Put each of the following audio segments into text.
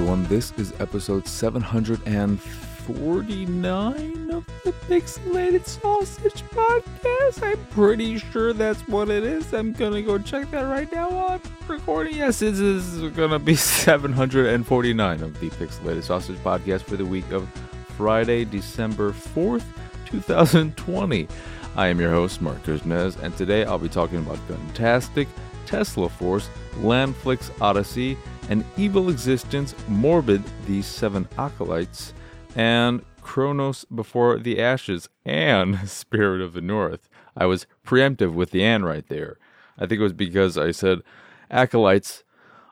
everyone. This is episode 749 of the Pixelated Sausage Podcast. I'm pretty sure that's what it is. I'm gonna go check that right now on recording. Yes, this is gonna be 749 of the Pixelated Sausage Podcast for the week of Friday, December 4th, 2020. I am your host, Marc Kuznez, and today I'll be talking about Guntastic, Tesla Force, Landflix Odyssey, and Evil Existence, Morbid, these Seven Acolytes, and Chronos Before the Ashes, and Spirit of the North. I was preemptive with the and right there. I think it was because I said Acolytes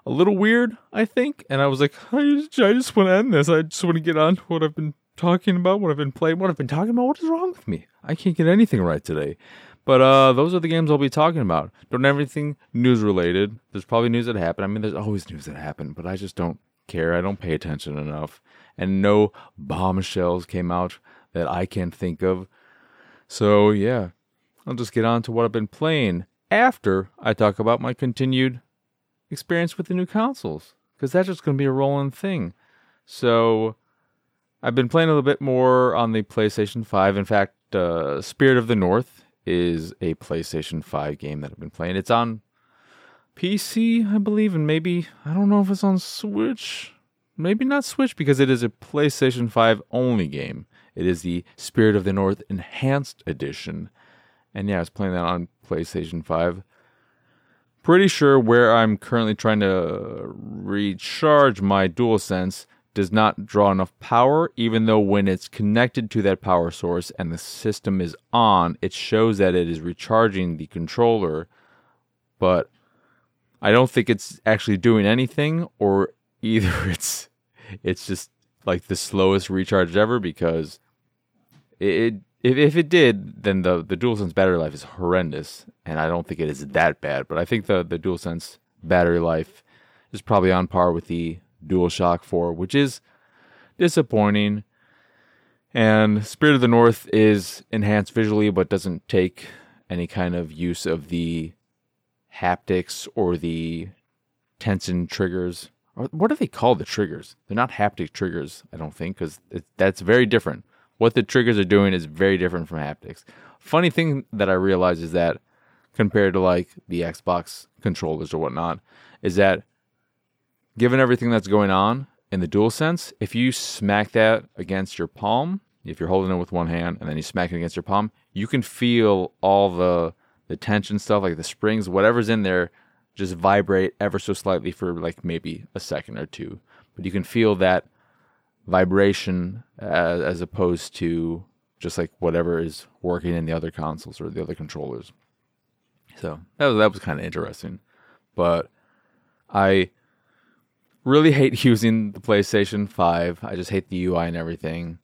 a little weird, I think, and I was like, I just, I just want to end this. I just want to get on to what I've been talking about, what I've been playing, what I've been talking about. What is wrong with me? I can't get anything right today. But uh, those are the games I'll be talking about. Don't everything news related. There's probably news that happened. I mean, there's always news that happened, but I just don't care. I don't pay attention enough. And no bombshells came out that I can think of. So yeah, I'll just get on to what I've been playing after I talk about my continued experience with the new consoles, because that's just going to be a rolling thing. So I've been playing a little bit more on the PlayStation 5. In fact, uh, Spirit of the North is a PlayStation 5 game that I've been playing. It's on PC, I believe, and maybe, I don't know if it's on Switch. Maybe not Switch because it is a PlayStation 5 only game. It is the Spirit of the North Enhanced Edition. And yeah, I was playing that on PlayStation 5. Pretty sure where I'm currently trying to recharge my DualSense does not draw enough power, even though when it's connected to that power source and the system is on, it shows that it is recharging the controller. But I don't think it's actually doing anything, or either it's it's just like the slowest recharge ever because it, if if it did, then the the DualSense battery life is horrendous, and I don't think it is that bad. But I think the the DualSense battery life is probably on par with the DualShock 4, which is disappointing. And Spirit of the North is enhanced visually, but doesn't take any kind of use of the haptics or the tension triggers. What do they call the triggers? They're not haptic triggers, I don't think, because that's very different. What the triggers are doing is very different from haptics. Funny thing that I realized is that compared to like the Xbox controllers or whatnot, is that given everything that's going on in the DualSense, if you smack that against your palm, if you're holding it with one hand and then you smack it against your palm, you can feel all the the tension stuff, like the springs, whatever's in there, just vibrate ever so slightly for like maybe a second or two. But you can feel that vibration as, as opposed to just like whatever is working in the other consoles or the other controllers. So that was that was kind of interesting, but I really hate using the PlayStation 5. I just hate the UI and everything.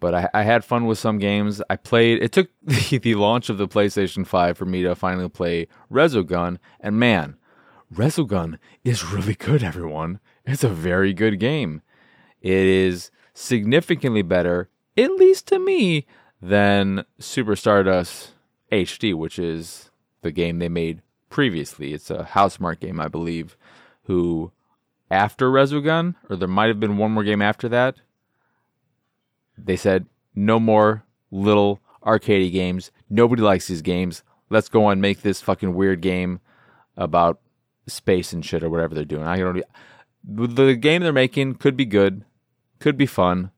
But I, I had fun with some games. I played, it took the, the launch of the PlayStation 5 for me to finally play Resogun. And man, Resogun is really good, everyone. It's a very good game. It is significantly better, at least to me, than Super Stardust HD, which is the game they made previously. It's a Housemarque game, I believe, who after Resogun, or there might have been one more game after that. They said no more little arcadey games. Nobody likes these games. Let's go and make this fucking weird game about space and shit or whatever they're doing. I don't. The game they're making could be good, could be fun.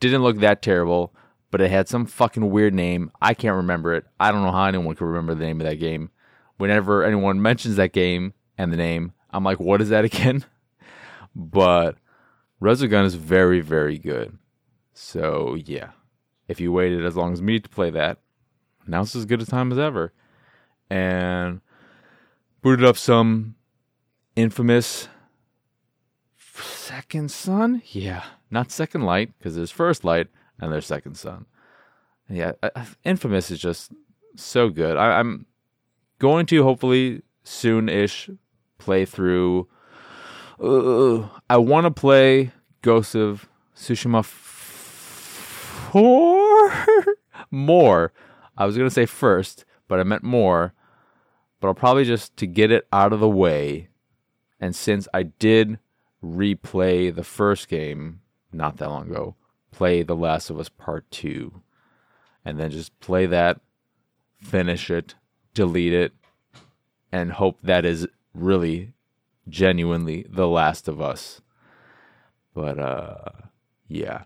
Didn't look that terrible, but it had some fucking weird name. I can't remember it. I don't know how anyone could remember the name of that game. Whenever anyone mentions that game and the name, I'm like, what is that again? But Resogun is very, very good. So yeah, if you waited as long as me to play that, now's as good a time as ever. And booted up some infamous Second Son. Yeah, not Second Light because there's First Light and there's Second Son. Yeah, Infamous is just so good. I, I'm going to hopefully soon-ish play through uh, I want to play Ghost of Tsushima four more. I was gonna say first, but I meant more. But I'll probably just to get it out of the way. And since I did replay the first game not that long ago, play The Last of Us Part 2, and then just play that, finish it, delete it, and hope that is really genuinely The Last of Us. But uh yeah.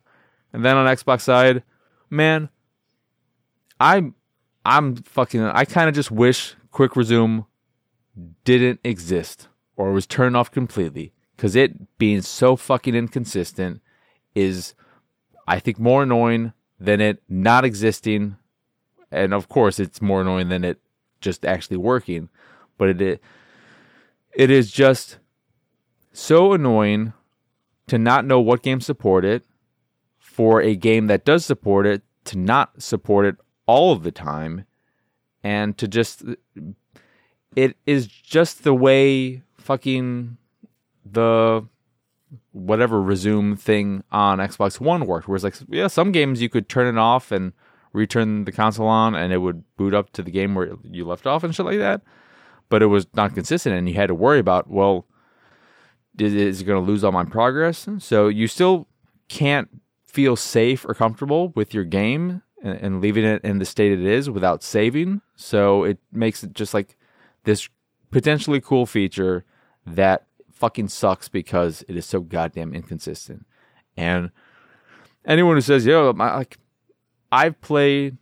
And then on Xbox side, man, I'm I'm fucking I kind of just wish Quick Resume didn't exist or was turned off completely cuz it being so fucking inconsistent is I think more annoying than it not existing and of course it's more annoying than it just actually working but it it is just so annoying to not know what games support it for a game that does support it to not support it all of the time and to just it is just the way fucking the whatever resume thing on Xbox One worked. Where it's like, yeah, some games you could turn it off and return the console on, and it would boot up to the game where you left off and shit like that. But it was not consistent, and you had to worry about, well, is it going to lose all my progress? So you still can't feel safe or comfortable with your game and, and leaving it in the state it is without saving. So it makes it just like this potentially cool feature that fucking sucks because it is so goddamn inconsistent. And anyone who says, "Yo, my, like I've played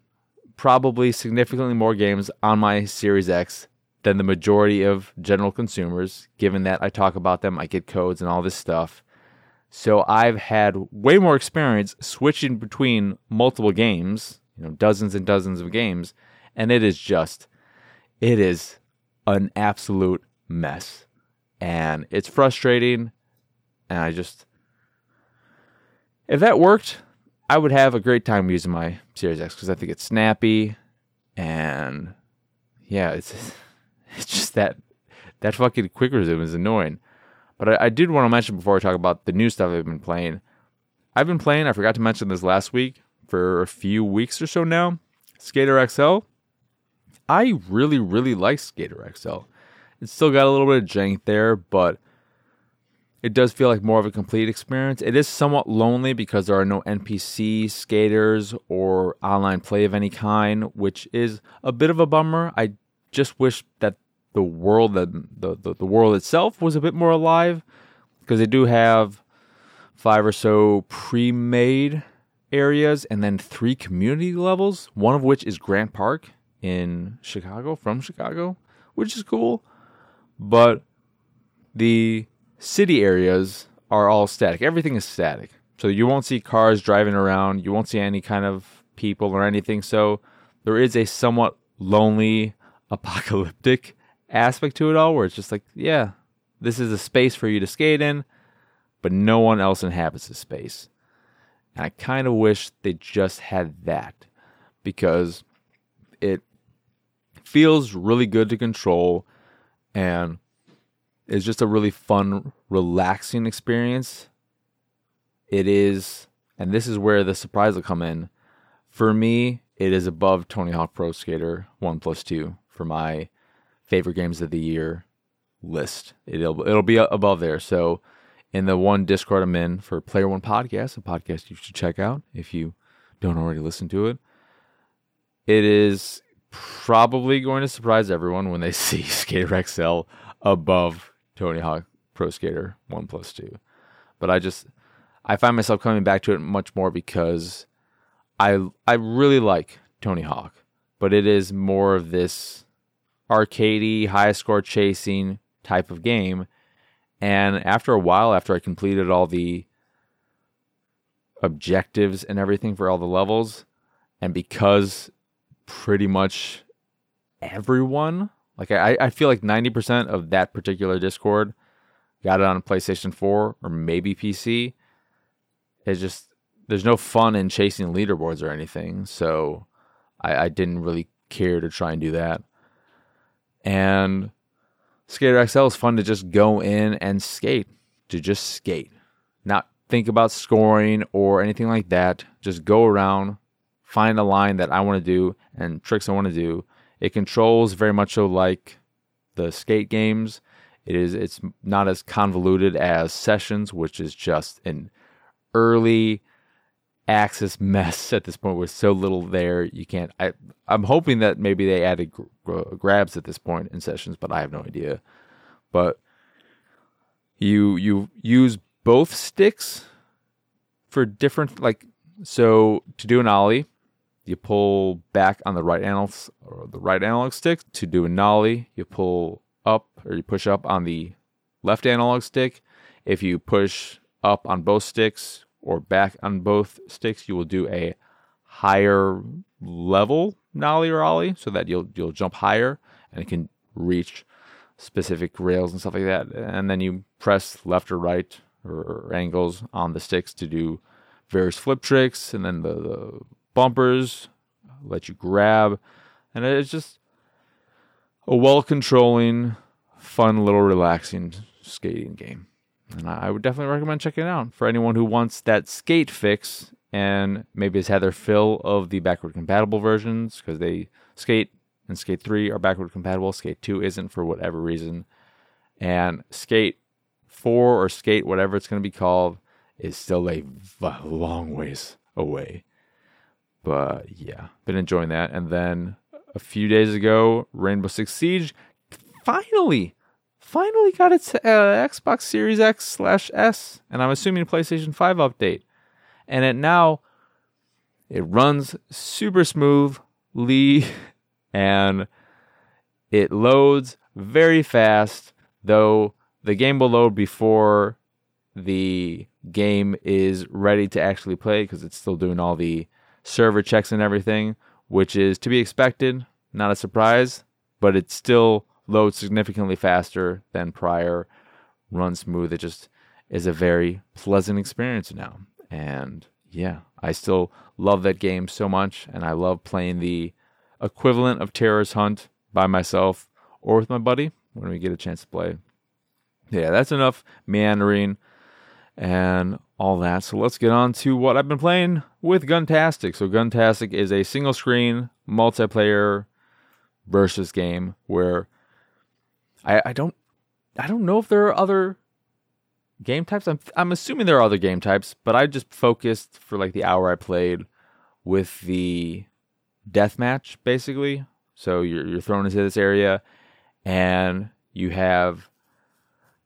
probably significantly more games on my Series X than the majority of general consumers, given that I talk about them, I get codes and all this stuff. So I've had way more experience switching between multiple games, you know, dozens and dozens of games, and it is just it is an absolute mess. And it's frustrating and I just if that worked, I would have a great time using my Series X because I think it's snappy and yeah, it's it's just that that fucking quick resume is annoying. But I, I did want to mention before I talk about the new stuff I've been playing. I've been playing. I forgot to mention this last week for a few weeks or so now. Skater XL. I really, really like Skater XL. It's still got a little bit of jank there, but it does feel like more of a complete experience. It is somewhat lonely because there are no NPC skaters or online play of any kind, which is a bit of a bummer. I just wish that the world the, the, the world itself was a bit more alive because they do have five or so pre-made areas and then three community levels one of which is grant park in chicago from chicago which is cool. But the city areas are all static. Everything is static. So you won't see cars driving around. You won't see any kind of people or anything. So there is a somewhat lonely apocalyptic aspect to it all where it's just like, yeah, this is a space for you to skate in, but no one else inhabits this space. And I kind of wish they just had that because it feels really good to control and it's just a really fun, relaxing experience. It is, and this is where the surprise will come in. For me, it is above Tony Hawk Pro Skater 1 plus 2 for my favorite games of the year list. It'll it'll be above there. So in the one Discord I'm in for Player One Podcast, a podcast you should check out if you don't already listen to it. It is probably going to surprise everyone when they see Skater XL above Tony Hawk Pro Skater 1 plus 2. But I just I find myself coming back to it much more because I I really like Tony Hawk, but it is more of this arcadey, high score chasing type of game. And after a while, after I completed all the objectives and everything for all the levels, and because pretty much everyone, like I, I feel like 90% of that particular Discord got it on PlayStation 4 or maybe PC. It's just, there's no fun in chasing leaderboards or anything. So I, I didn't really care to try and do that. And Skater XL is fun to just go in and skate, to just skate, not think about scoring or anything like that. Just go around, find a line that I want to do and tricks I want to do. It controls very much so like the skate games. It is it's not as convoluted as Sessions, which is just an early access mess at this point with so little there. You can't. I I'm hoping that maybe they added gr- grabs at this point in Sessions, but I have no idea. But you you use both sticks for different like so to do an ollie you pull back on the right analog or the right analog stick to do a nollie you pull up or you push up on the left analog stick if you push up on both sticks or back on both sticks you will do a higher level nollie or ollie so that you'll you'll jump higher and it can reach specific rails and stuff like that and then you press left or right or, angles on the sticks to do various flip tricks, and then the, the bumpers let you grab, and it's just a well controlling, fun little relaxing skating game. And I would definitely recommend checking it out for anyone who wants that skate fix and maybe has had their fill of the backward compatible versions because they skate and skate 3 are backward compatible skate 2 isn't for whatever reason and skate four or skate, whatever it's going to be called, is still a long ways away. But yeah, been enjoying that. And then a few days ago, Rainbow Six Siege finally, finally got its uh, Xbox Series X slash S, and I'm assuming PlayStation 5 update. And it now it runs super smoothly and it loads very fast, though the game will load before the game is ready to actually play because it's still doing all the server checks and everything, which is to be expected, not a surprise, but it's still loads significantly faster than prior. Runs smooth. It just is a very pleasant experience now. And yeah, I still love that game so much, and I love playing the equivalent of Terrorist Hunt by myself or with my buddy when we get a chance to play yeah, that's enough meandering and all that. So let's get on to what I've been playing with Guntastic. So Guntastic is a single screen multiplayer versus game where I, I don't I don't know if there are other game types. I'm I'm assuming there are other game types, but I just focused for like the hour I played with the deathmatch basically. So you're you're thrown into this area and you have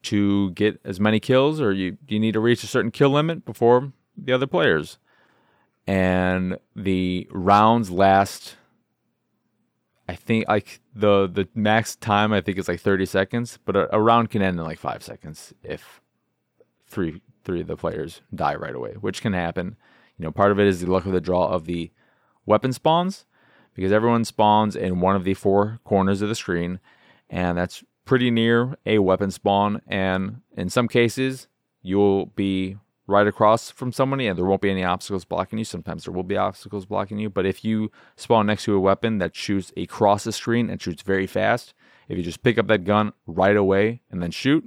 to get as many kills, or you you need to reach a certain kill limit before the other players. And the rounds last. I think like the the max time I think is like 30 seconds, but a, a round can end in like five seconds if three three of the players die right away, which can happen. You know, part of it is the luck of the draw of the weapon spawns because everyone spawns in one of the four corners of the screen, and that's pretty near a weapon spawn, and in some cases, you'll be right across from somebody and there won't be any obstacles blocking you. Sometimes there will be obstacles blocking you, but if you spawn next to a weapon that shoots across the screen and shoots very fast, if you just pick up that gun right away and then shoot,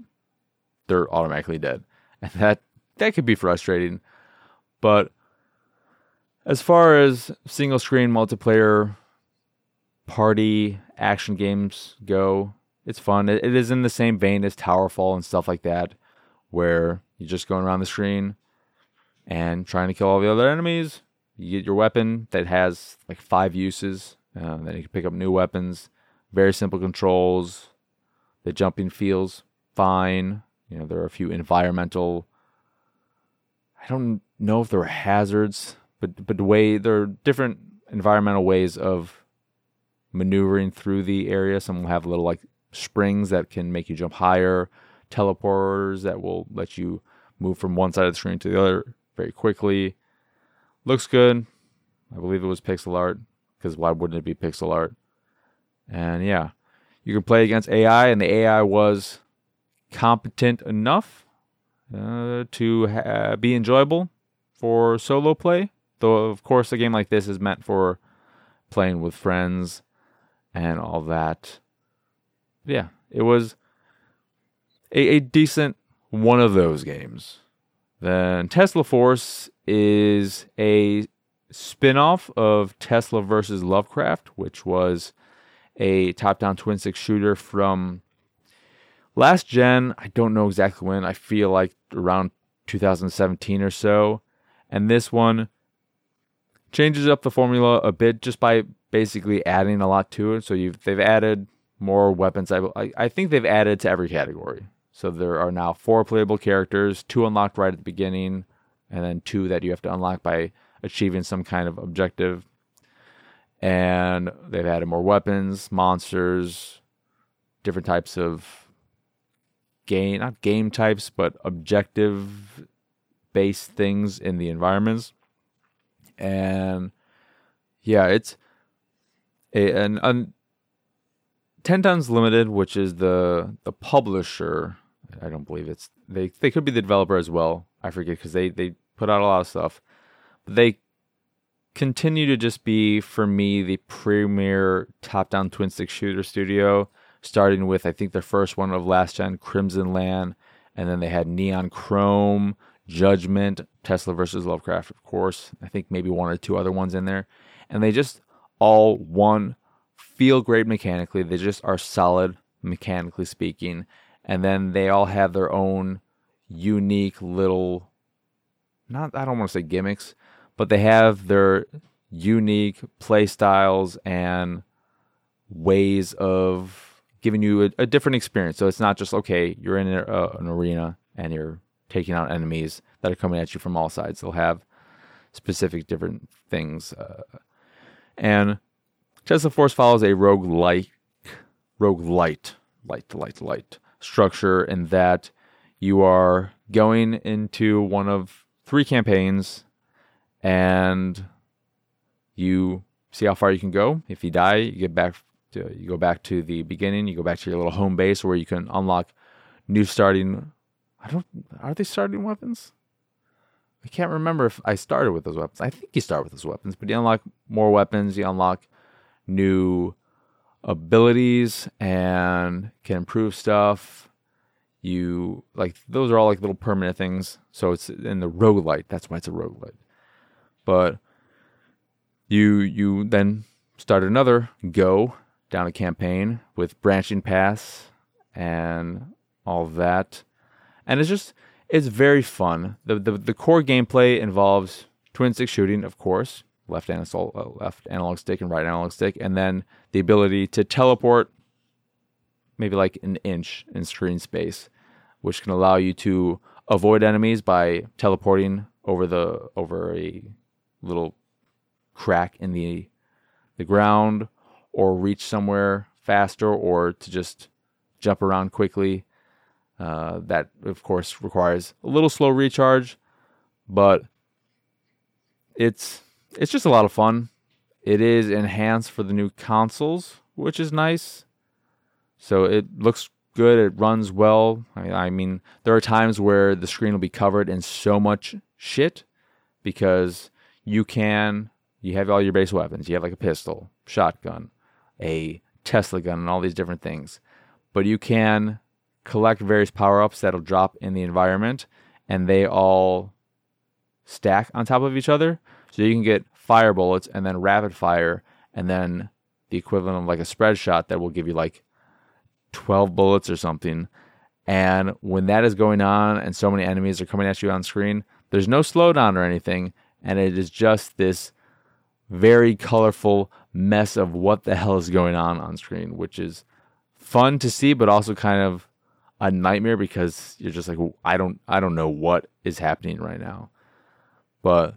they're automatically dead. And that that could be frustrating. But as far as single screen multiplayer party action games go, it's fun. It, is in the same vein as Towerfall and stuff like that, where you're just going around the screen and trying to kill all the other enemies. You get your weapon that has like five uses. Uh, then you can pick up new weapons. Very simple controls. The jumping feels fine. You know, there are a few environmental. I don't know if there are hazards, but but the way there are different environmental ways of maneuvering through the area. Some will have little like springs that can make you jump higher, teleporters that will let you move from one side of the screen to the other very quickly. Looks good. I believe it was pixel art because why wouldn't it be pixel art? And yeah, you can play against AI, and the AI was competent enough uh, to ha- be enjoyable for solo play. Though, of course, a game like this is meant for playing with friends and all that yeah, it was a, a decent one of those games. Then Tesla Force is a spin-off of Tesla versus Lovecraft, which was a top-down twin-stick shooter from last gen, I don't know exactly when. I feel like around 2017 or so. And this one changes up the formula a bit just by basically adding a lot to it. So you've they've added more weapons. I, I think they've added to every category. So there are now four playable characters, two unlocked right at the beginning, and then two that you have to unlock by achieving some kind of objective. And they've added more weapons, monsters, different types of game, not game types, but objective based things in the environments. And yeah, it's a, an, an 10 Tons Limited, which is the the publisher. I don't believe it's they they could be the developer as well. I forget because they they put out a lot of stuff. But they continue to just be for me the premier top down twin stick shooter studio. Starting with I think their first one of last gen Crimsonland, and then they had Neon Chrome, Judgment, Tesla versus Lovecraft, of course. I think maybe one or two other ones in there, and they just all one feel great mechanically. They just are solid mechanically speaking. And then they all have their own unique little not I don't want to say gimmicks, but they have their unique play styles and ways of giving you a, a different experience. So it's not just okay, you're in a, uh, an arena and you're taking out enemies that are coming at you from all sides. They'll have specific different things. Uh, and Tesla Force follows a rogue like rogue light, light, light, light structure in that you are going into one of three campaigns and you see how far you can go. If you die, you get back to, you go back to the beginning, you go back to your little home base where you can unlock new starting I don't are they starting weapons? I can't remember if I started with those weapons. I think you start with those weapons, but you unlock more weapons, you unlock new abilities and can improve stuff. You like those are all like little permanent things. So it's in the roguelite. That's why it's a roguelite. But you you then start another go down a campaign with branching paths and all that. And it's just it's very fun. The the, the core gameplay involves twin stick shooting, of course left analog, uh, left analog stick and right analog stick, and then the ability to teleport maybe like an inch in screen space, which can allow you to avoid enemies by teleporting over the over a little crack in the the ground or reach somewhere faster or to just jump around quickly. Uh, that of course requires a little slow recharge, but it's it's just a lot of fun. It is enhanced for the new consoles, which is nice. So it looks good. It runs well. I, I mean, there are times where the screen will be covered in so much shit because you can you have all your base weapons. You have like a pistol, shotgun, a Tesla gun, and all these different things. But you can collect various power ups that'll drop in the environment, and they all stack on top of each other. So you can get fire bullets and then rapid fire and then the equivalent of like a spread shot that will give you like 12 bullets or something. And when that is going on and so many enemies are coming at you on screen, there's no slowdown or anything. And it is just this very colorful mess of what the hell is going on on screen, which is fun to see, but also kind of a nightmare because you're just like, I don't, I don't know what is happening right now. But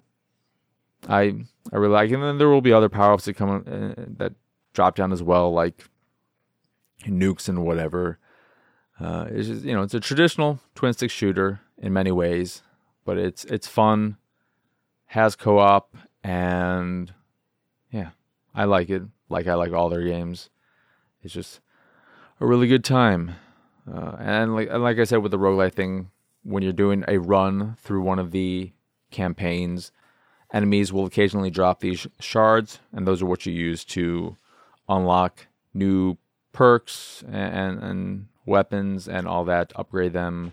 I I really like, it. and then there will be other power ups that come uh, that drop down as well, like nukes and whatever. Uh, it's just you know it's a traditional twin stick shooter in many ways, but it's it's fun, has co op, and yeah, I like it. Like I like all their games. It's just a really good time. Uh, and like and like I said with the roguelite thing, when you're doing a run through one of the campaigns, enemies will occasionally drop these shards, and those are what you use to unlock new perks and, and weapons and all that, upgrade them.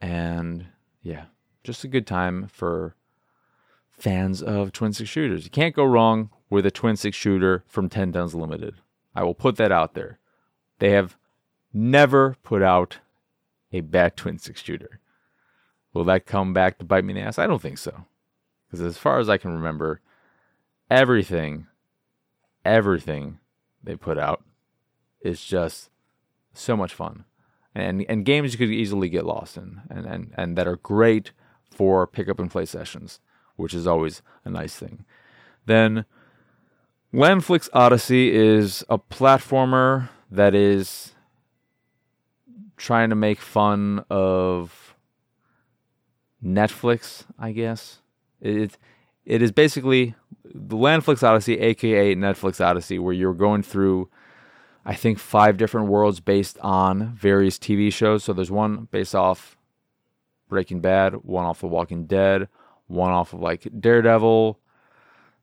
And yeah, just a good time for fans of twin stick shooters. You can't go wrong with a twin stick shooter from 10 Tons Limited. I will put that out there. They have never put out a bad twin stick shooter. Will that come back to bite me in the ass? I don't think so. Because as far as I can remember, everything, everything they put out is just so much fun. And and games you could easily get lost in and, and, and that are great for pick up and play sessions, which is always a nice thing. Then Landflix Odyssey is a platformer that is trying to make fun of Netflix, I guess. It it is basically the Landflix Odyssey, aka Netflix Odyssey, where you're going through I think five different worlds based on various TV shows. So there's one based off Breaking Bad, one off The Walking Dead, one off of like Daredevil.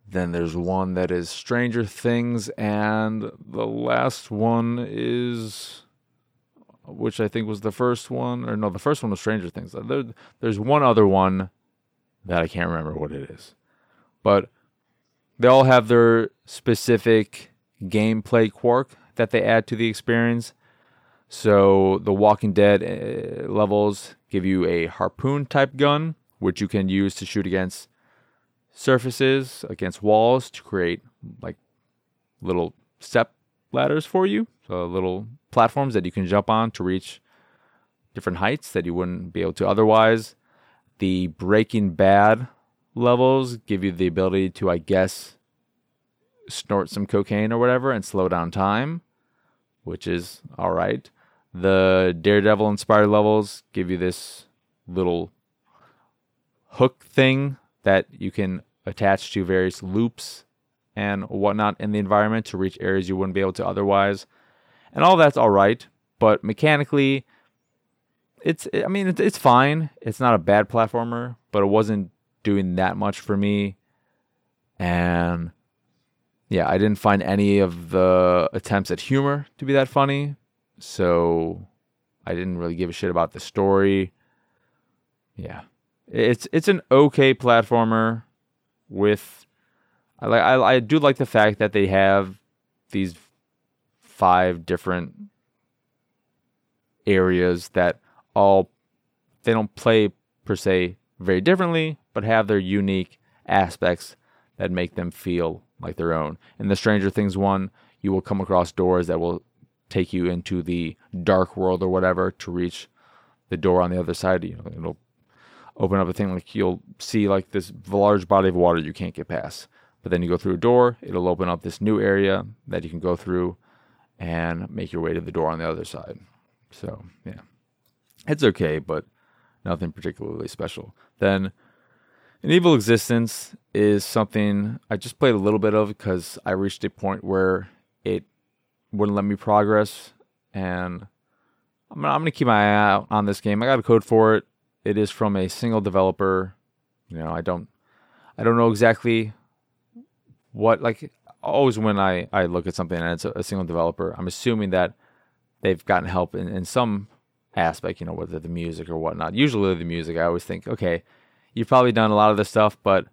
Then there's one that is Stranger Things, and the last one is which I think was the first one, or no, the first one was Stranger Things. There, there's one other one that I can't remember what it is, but they all have their specific gameplay quirk that they add to the experience. So the Walking Dead uh, levels give you a harpoon type gun, which you can use to shoot against surfaces, against walls to create like little step ladders for you. So little platforms that you can jump on to reach different heights that you wouldn't be able to otherwise. The Breaking Bad levels give you the ability to, I guess, snort some cocaine or whatever and slow down time, which is all right. The Daredevil inspired levels give you this little hook thing that you can attach to various loops and whatnot in the environment to reach areas you wouldn't be able to otherwise and all that's all right. But mechanically, it's I mean it's, fine. It's not a bad platformer, but it wasn't doing that much for me. And yeah, I didn't find any of the attempts at humor to be that funny. So I didn't really give a shit about the story. Yeah. It's it's an okay platformer with I like I, I do like the fact that they have these five different areas that all they don't play per se very differently, but have their unique aspects that make them feel like their own. In the Stranger Things one, you will come across doors that will take you into the dark world or whatever to reach the door on the other side. You know, it'll open up a thing like you'll see like this large body of water you can't get past. But then you go through a door, it'll open up this new area that you can go through and make your way to the door on the other side. So, yeah. It's okay, but nothing particularly special. Then an evil existence is something I just played a little bit of because I reached a point where it wouldn't let me progress and I'm gonna, I'm gonna keep my eye out on this game. I got a code for it. It is from a single developer. You know, I don't I don't know exactly what like always when I, I look at something and it's a, a, single developer, I'm assuming that they've gotten help in, in some aspect, you know, whether the music or whatnot. Usually the music, I always think, okay, you've probably done a lot of this stuff, but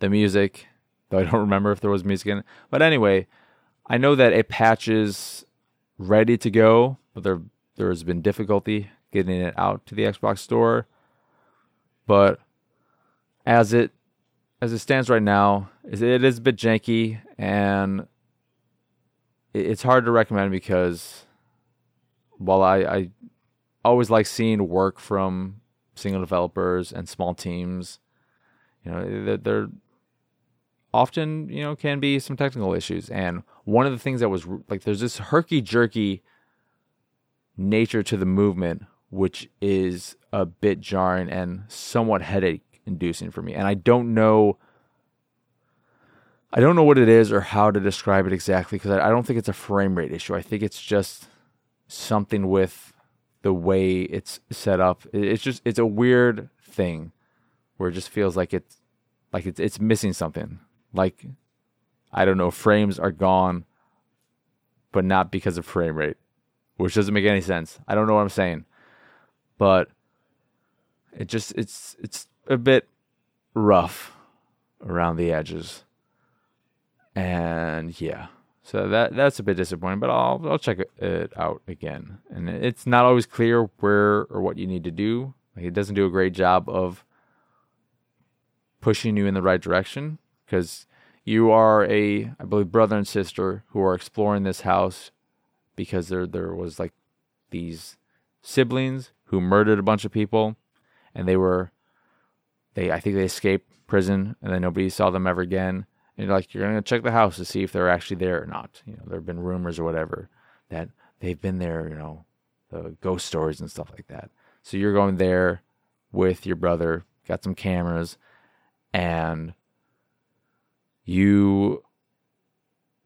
the music, though I don't remember if there was music in it. But anyway, I know that a patch is ready to go, but there there has been difficulty getting it out to the Xbox store. But as it as it stands right now, it is a bit janky and it's hard to recommend because while I, I always like seeing work from single developers and small teams, you know, that there often you know can be some technical issues. And one of the things that was like there's this herky jerky nature to the movement, which is a bit jarring and somewhat headache inducing for me. And I don't know I don't know what it is or how to describe it exactly because I don't think it's a frame rate issue. I think it's just something with the way it's set up. It's just it's a weird thing where it just feels like it's like it's it's missing something. Like I don't know, frames are gone, but not because of frame rate, which doesn't make any sense. I don't know what I'm saying, but it just it's it's a bit rough around the edges. And yeah, So that that's a bit disappointing, but I'll I'll check it out again. And it's not always clear where or what you need to do. Like it doesn't do a great job of pushing you in the right direction because you are a I believe brother and sister who are exploring this house because there there was like these siblings who murdered a bunch of people and they were they I think they escaped prison and then nobody saw them ever again. You're like you're gonna check the house to see if they're actually there or not. You know, there have been rumors or whatever that they've been there, you know, the ghost stories and stuff like that. So you're going there with your brother, got some cameras, and you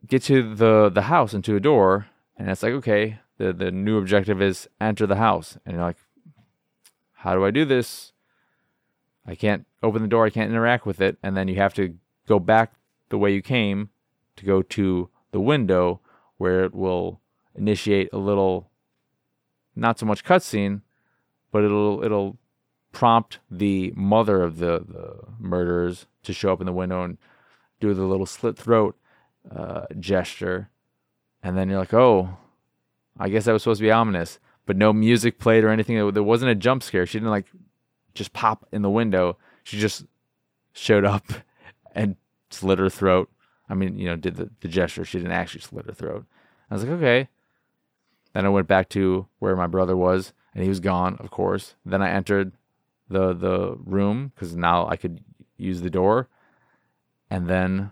get to the the house and to a door, and it's like, okay, the the new objective is enter the house, and you're like, how do I do this? I can't open the door, I can't interact with it, and then you have to go back the way you came to go to the window where it will initiate a little not so much cutscene, but it'll it'll prompt the mother of the, the murderers to show up in the window and do the little slit throat uh, gesture. And then you're like, oh, I guess that was supposed to be ominous. But no music played or anything. There wasn't a jump scare. She didn't like just pop in the window. She just showed up and slit her throat. I mean, you know, did the, the gesture. She didn't actually slit her throat. I was like, okay. Then I went back to where my brother was, and he was gone, of course. Then I entered the the room because now I could use the door, and then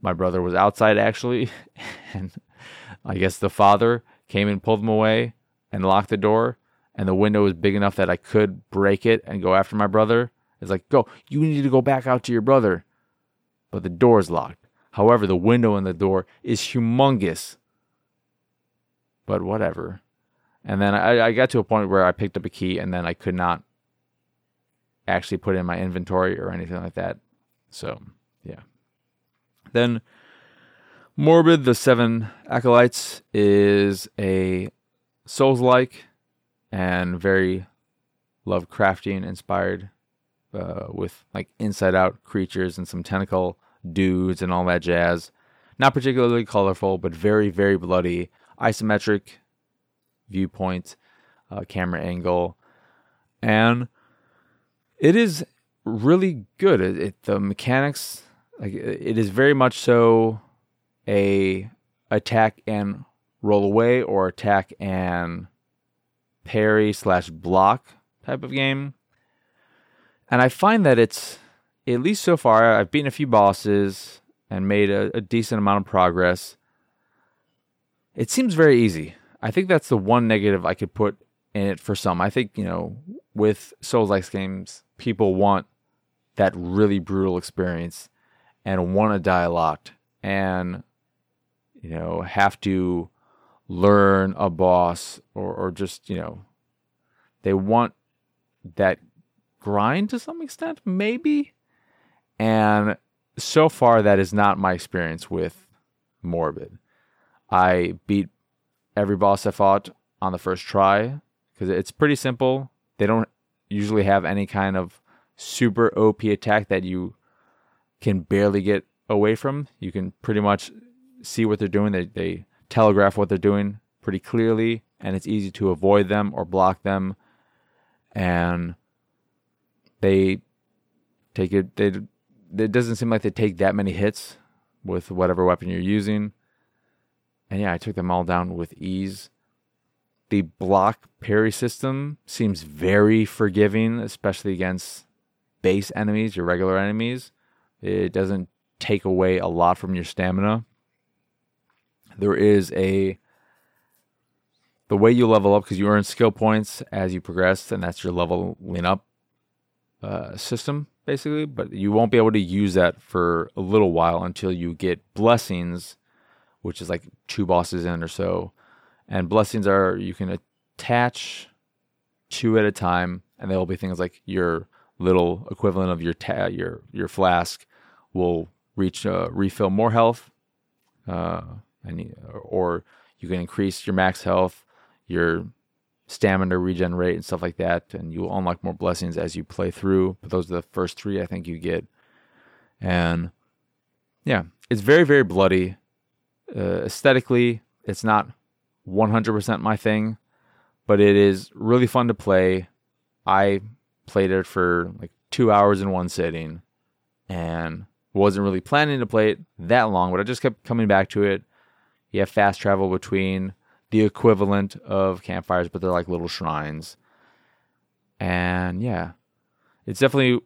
my brother was outside actually, and I guess the father came and pulled him away and locked the door, and the window was big enough that I could break it and go after my brother. It's like, go, you need to go back out to your brother, but the door is locked. However, the window in the door is humongous but whatever. And then I, I got to a point where I picked up a key and then I could not actually put in my inventory or anything like that. So, yeah. Then Morbid the Seven Acolytes is a Souls like and very Lovecraftian inspired uh, with like inside out creatures and some tentacle dudes and all that jazz. Not particularly colorful, but very, very bloody isometric viewpoint, uh, camera angle, and it is really good. It, it, the mechanics, like it is very much so a attack and roll away or attack and parry slash block type of game. And I find that it's at least so far. I've beaten a few bosses and made a, a decent amount of progress. It seems very easy. I think that's the one negative I could put in it for some. I think, you know, with Souls like games, people want that really brutal experience and want to die a lot and, you know, have to learn a boss or, or just, you know, they want that grind to some extent, maybe. And so far, that is not my experience with Morbid. I beat every boss I fought on the first try because it's pretty simple. They don't usually have any kind of super OP attack that you can barely get away from. You can pretty much see what they're doing. They, they telegraph what they're doing pretty clearly, and it's easy to avoid them or block them. And they take it. They it doesn't seem like they take that many hits with whatever weapon you're using. And yeah, I took them all down with ease. The block parry system seems very forgiving, especially against base enemies, your regular enemies. It doesn't take away a lot from your stamina. There is a the way you level up because you earn skill points as you progress, and that's your leveling up uh, system basically. But you won't be able to use that for a little while until you get blessings which is like two bosses in or so. And blessings are you can attach two at a time, and there will be things like your little equivalent of your ta- your your flask will reach uh, refill more health, uh, and or you can increase your max health, your stamina regenerate and stuff like that, and you will unlock more blessings as you play through. But those are the first three I think you get, and yeah, it's very very bloody Uh, aesthetically, it's not 100% my thing, but it is really fun to play. I played it for like two hours in one sitting and wasn't really planning to play it that long, but I just kept coming back to it. You have fast travel between the equivalent of campfires, but they're like little shrines. And yeah, it's definitely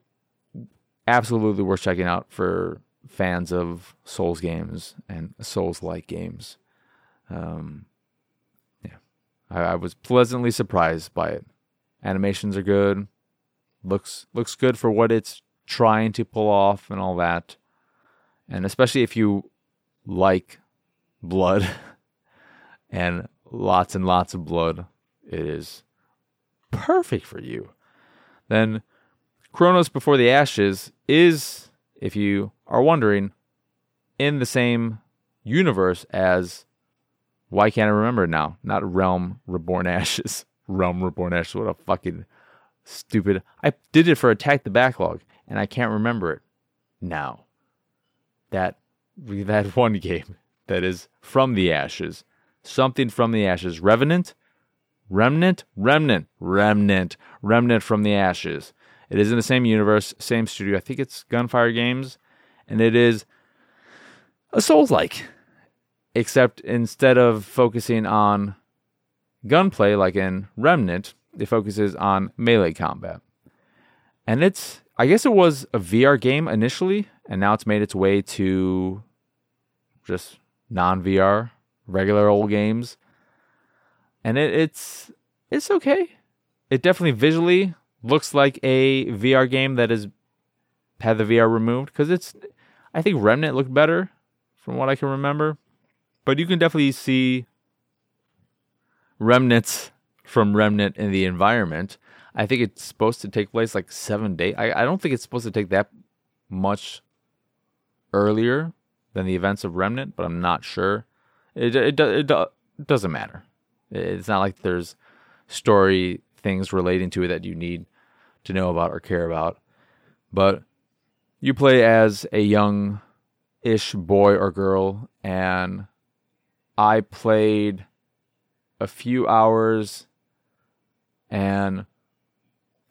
absolutely worth checking out for fans of Souls games and Souls like games. Um, yeah, I, I was pleasantly surprised by it. Animations are good. Looks looks good for what it's trying to pull off and all that. And especially if you like blood and lots and lots of blood, it is perfect for you. Then Chronos Before the Ashes is, if you are wondering, in the same universe as why can't I remember it now? Not Realm Reborn Ashes. Realm Reborn Ashes. What a fucking stupid. I did it for Attack the Backlog, and I can't remember it now. That that one game that is from the ashes. Something from the ashes. Revenant? Remnant? Remnant. Remnant. Remnant from the ashes. It is in the same universe, same studio. I think it's Gunfire Games, and it is a Souls like. Except instead of focusing on gunplay like in Remnant, it focuses on melee combat. And it's I guess it was a VR game initially, and now it's made its way to just non VR, regular old games. And it, it's it's okay. It definitely visually looks like a VR game that has had the VR removed because it's. I think Remnant looked better from what I can remember, but you can definitely see remnants from Remnant in the environment. I think it's supposed to take place like seven days. I, I don't think it's supposed to take that much earlier than the events of Remnant, but I'm not sure. It it, it, it doesn't matter. It's not like there's story things relating to it that you need to know about or care about. But you play as a young ish boy or girl, and I played a few hours and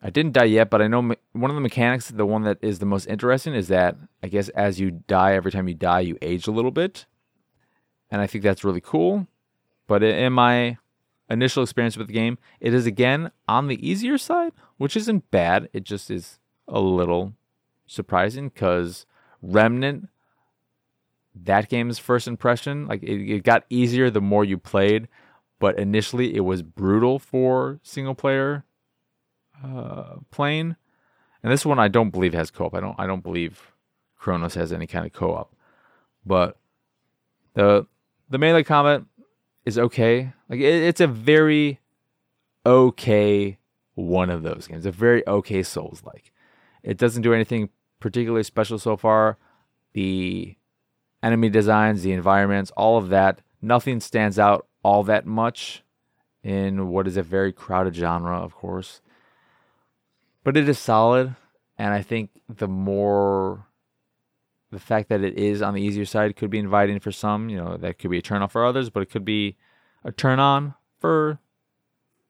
I didn't die yet, but I know me- one of the mechanics, the one that is the most interesting, is that I guess as you die, every time you die, you age a little bit. And I think that's really cool. But in my initial experience with the game, it is again on the easier side, which isn't bad. It just is a little surprising because Remnant, that game's first impression, like it, it got easier the more you played, but initially it was brutal for single player uh, playing. And this one I don't believe has co-op. I don't I don't believe Chronos has any kind of co-op. But the the melee combat is okay. Like it, it's a very okay one of those games. A very okay Souls like. It doesn't do anything particularly special so far. The enemy designs, the environments, all of that, nothing stands out all that much in what is a very crowded genre, of course. But it is solid, and I think the more the fact that it is on the easier side could be inviting for some, you know, that could be a turn off for others, but it could be a turn on for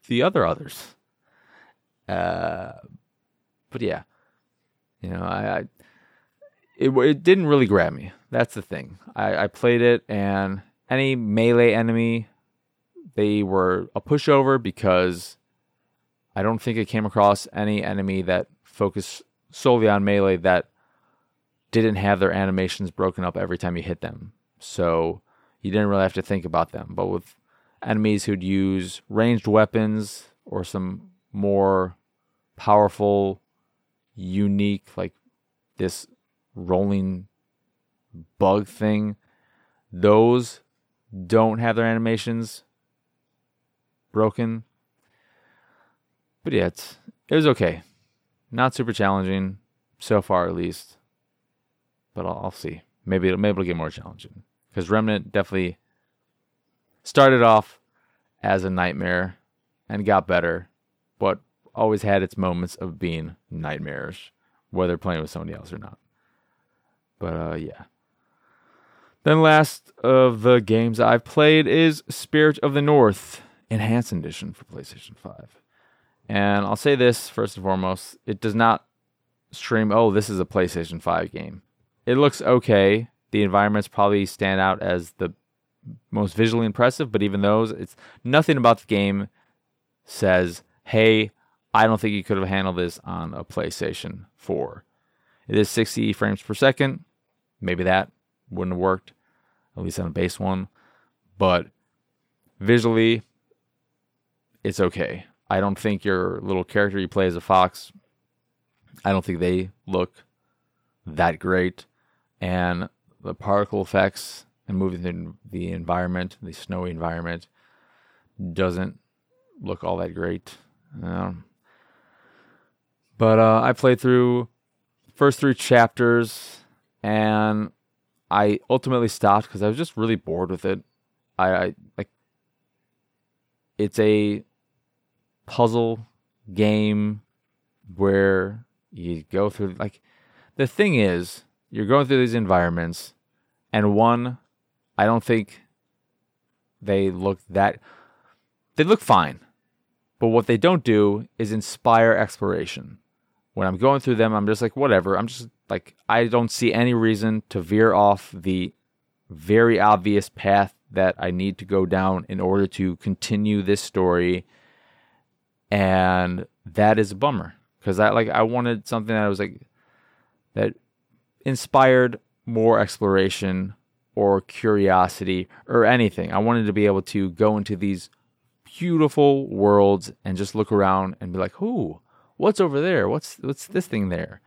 the other others. Uh, but yeah, you know, I, I it it didn't really grab me. That's the thing. I, I played it, and any melee enemy, they were a pushover because I don't think it came across any enemy that focused solely on melee that didn't have their animations broken up every time you hit them. So you didn't really have to think about them. But with enemies who'd use ranged weapons or some more powerful, unique, like this rolling bug thing, those don't have their animations broken. But yeah, it was okay. Not super challenging so far, at least. But I'll, I'll see. Maybe it'll, maybe it'll get more challenging because Remnant definitely started off as a nightmare and got better, but always had its moments of being nightmarish, whether playing with somebody else or not. But uh, yeah, Then last of the games I've played is Spirit of the North Enhanced Edition for PlayStation 5. And I'll say this first and foremost, it does not stream, oh, this is a PlayStation 5 game. It looks okay. The environments probably stand out as the most visually impressive, but even those, it's nothing about the game says, hey, I don't think you could have handled this on a PlayStation 4. It is 60 frames per second. Maybe that wouldn't have worked, at least on a base one. But visually, it's okay. I don't think your little character you play as a fox, I don't think they look that great. And the particle effects and moving the, the environment, the snowy environment, doesn't look all that great. Um, but uh, I played through first three chapters, and I ultimately stopped because I was just really bored with it. I, I like it's a puzzle game where you go through like the thing is you're going through these environments and one I don't think they look that they look fine. But what they don't do is inspire exploration. When I'm going through them, I'm just like, whatever. I'm just like, I don't see any reason to veer off the very obvious path that I need to go down in order to continue this story. And that is a bummer because I like I wanted something that was like that inspired more exploration or curiosity or anything. I wanted to be able to go into these beautiful worlds and just look around and be like, "Who? What's over there? What's what's this thing there?"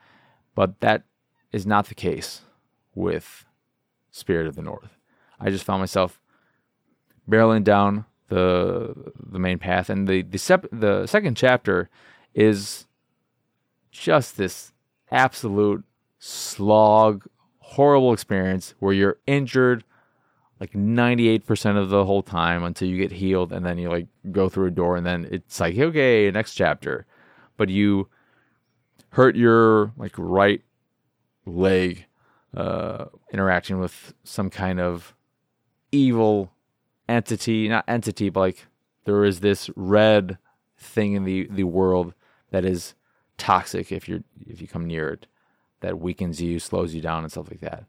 But that is not the case with Spirit of the North. I just found myself barreling down the the main path, and the the, sep- the second chapter is just this absolute slog, horrible experience where you're injured like 98% of the whole time until you get healed and then you like go through a door and then it's like okay next chapter. But you hurt your like right leg uh interacting with some kind of evil entity. Not entity but like there is this red thing in the the world that is toxic if you're if you come near it that weakens you slows you down and stuff like that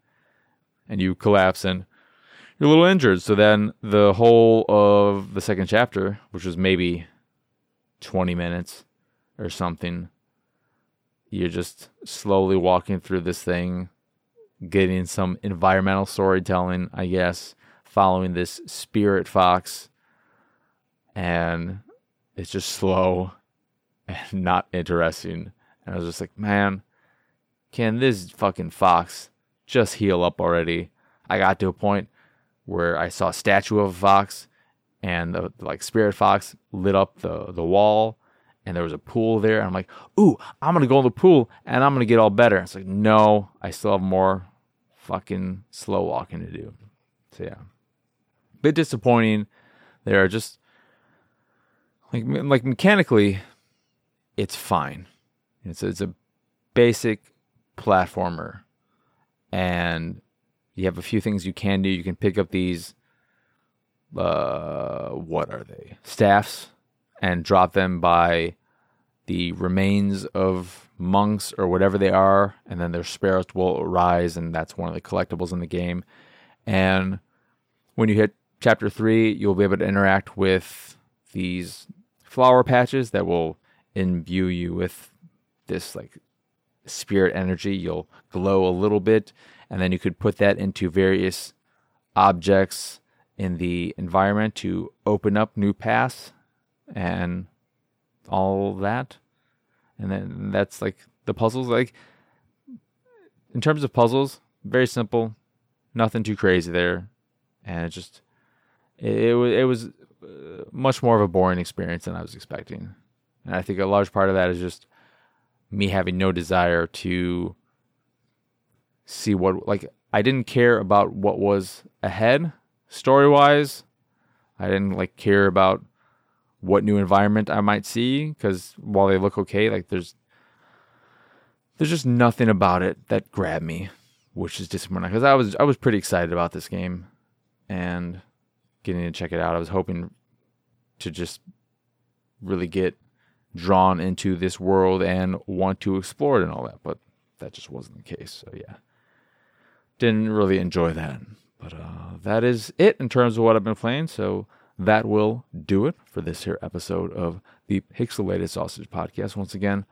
and you collapse and you're a little injured. So then the whole of the second chapter, which was maybe 20 minutes or something, you're just slowly walking through this thing, getting some environmental storytelling, I guess, following this spirit fox. And it's just slow and not interesting. And I was just like, man, can this fucking fox just heal up already? I got to a point where I saw a statue of a fox and the, like spirit fox lit up the the wall and there was a pool there and I'm like, "Ooh, I'm going to go in the pool and I'm going to get all better." It's like, "No, I still have more fucking slow walking to do." So yeah. Bit disappointing. There are just like like mechanically it's fine. It's it's a basic platformer and you have a few things you can do. You can pick up these, uh, what are they? Staffs and drop them by the remains of monks or whatever they are, and then their spirits will arise, and that's one of the collectibles in the game. And when you hit chapter three, you'll be able to interact with these flower patches that will imbue you with this like spirit energy. You'll glow a little bit, and then you could put that into various objects in the environment to open up new paths and all that. And then that's like the puzzles. Like in terms of puzzles, very simple, nothing too crazy there, and it just it, was it was uh, much more of a boring experience than I was expecting. And I think a large part of that is just me having no desire to see what like I didn't care about what was ahead story wise. I didn't like care about what new environment I might see because while they look okay, like there's there's just nothing about it that grabbed me. which is disappointing because I was I was pretty excited about this game and getting to check it out. I was hoping to just really get drawn into this world and want to explore it and all that, but that just wasn't the case. So yeah, didn't really enjoy that. But uh, that is it in terms of what I've been playing. So that will do it for this here episode of the Pixelated Sausage Podcast. Once again,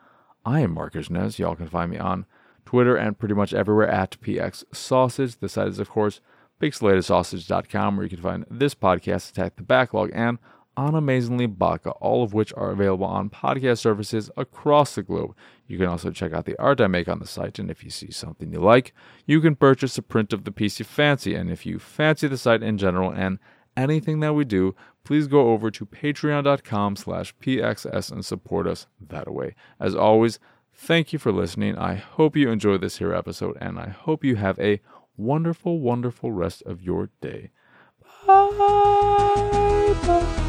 I am Marcus Nez. Y'all can find me on Twitter and pretty much everywhere at PX Sausage. The site is, of course, pixelatedsausage.com, where you can find this podcast, Attack the Backlog, and on Amazingly Baka, all of which are available on podcast services across the globe. You can also check out the art I make on the site, and if you see something you like, you can purchase a print of the piece you fancy. And if you fancy the site in general and anything that we do, please go over to patreon.com slash pxs and support us that way. As always, thank you for listening. I hope you enjoyed this here episode, and I hope you have a wonderful, wonderful rest of your day. Bye. Bye.